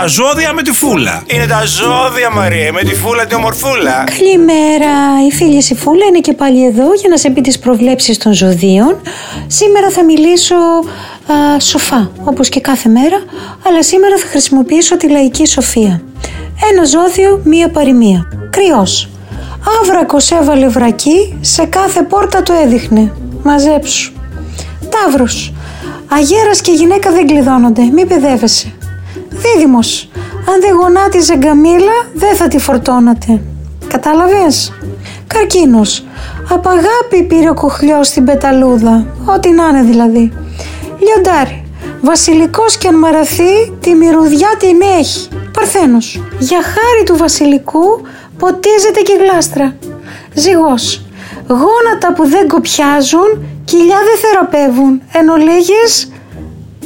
Τα ζώδια με τη φούλα. Είναι τα ζώδια, Μαρία, με τη φούλα τη ομορφούλα. Καλημέρα, η φίλη η Φούλα είναι και πάλι εδώ για να σε πει τις προβλέψεις των ζωδίων. Σήμερα θα μιλήσω α, σοφά, όπως και κάθε μέρα, αλλά σήμερα θα χρησιμοποιήσω τη λαϊκή σοφία. Ένα ζώδιο, μία παροιμία. Κρυός. Άβρακος έβαλε βρακή, σε κάθε πόρτα το έδειχνε. Μαζέψου. Ταύρος. Αγέρας και γυναίκα δεν κλειδώνονται, μη παιδεύεσαι. Δίδυμος. Αν δεν γονάτιζε γκαμίλα, δεν θα τη φορτώνατε. Κατάλαβες; Καρκίνος. Απ' αγάπη πήρε ο κοχλιός στην πεταλούδα. Ό,τι να είναι δηλαδή. Λιοντάρι. Βασιλικός κι αν μαραθεί, τη μυρουδιά την έχει. Παρθένος. Για χάρη του βασιλικού, ποτίζεται και γλάστρα. Ζυγός. Γόνατα που δεν κοπιάζουν, κοιλιά δεν θεραπεύουν. Εν ολίγες,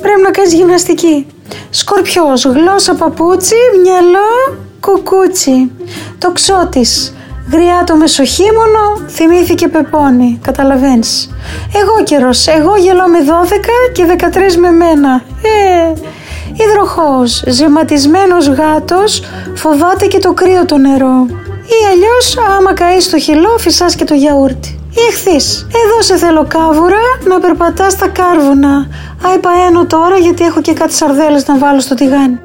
πρέπει να κάνεις γυμναστική. Σκορπιός, γλώσσα παπούτσι, μυαλό κουκούτσι. Το ξώτης, γριά το μεσοχήμωνο, θυμήθηκε πεπόνι, καταλαβαίνεις. Εγώ καιρός, εγώ γελώ με 12 και 13 με μένα. Ε, υδροχός, ζεματισμένος γάτος, φοβάται και το κρύο το νερό. Ή αλλιώς άμα καείς το χυλό φυσάς και το γιαούρτι. Ή εχθείς. Εδώ σε θέλω κάβουρα να περπατάς στα κάρβουνα. Άι παένω τώρα γιατί έχω και κάτι σαρδέλες να βάλω στο τηγάνι.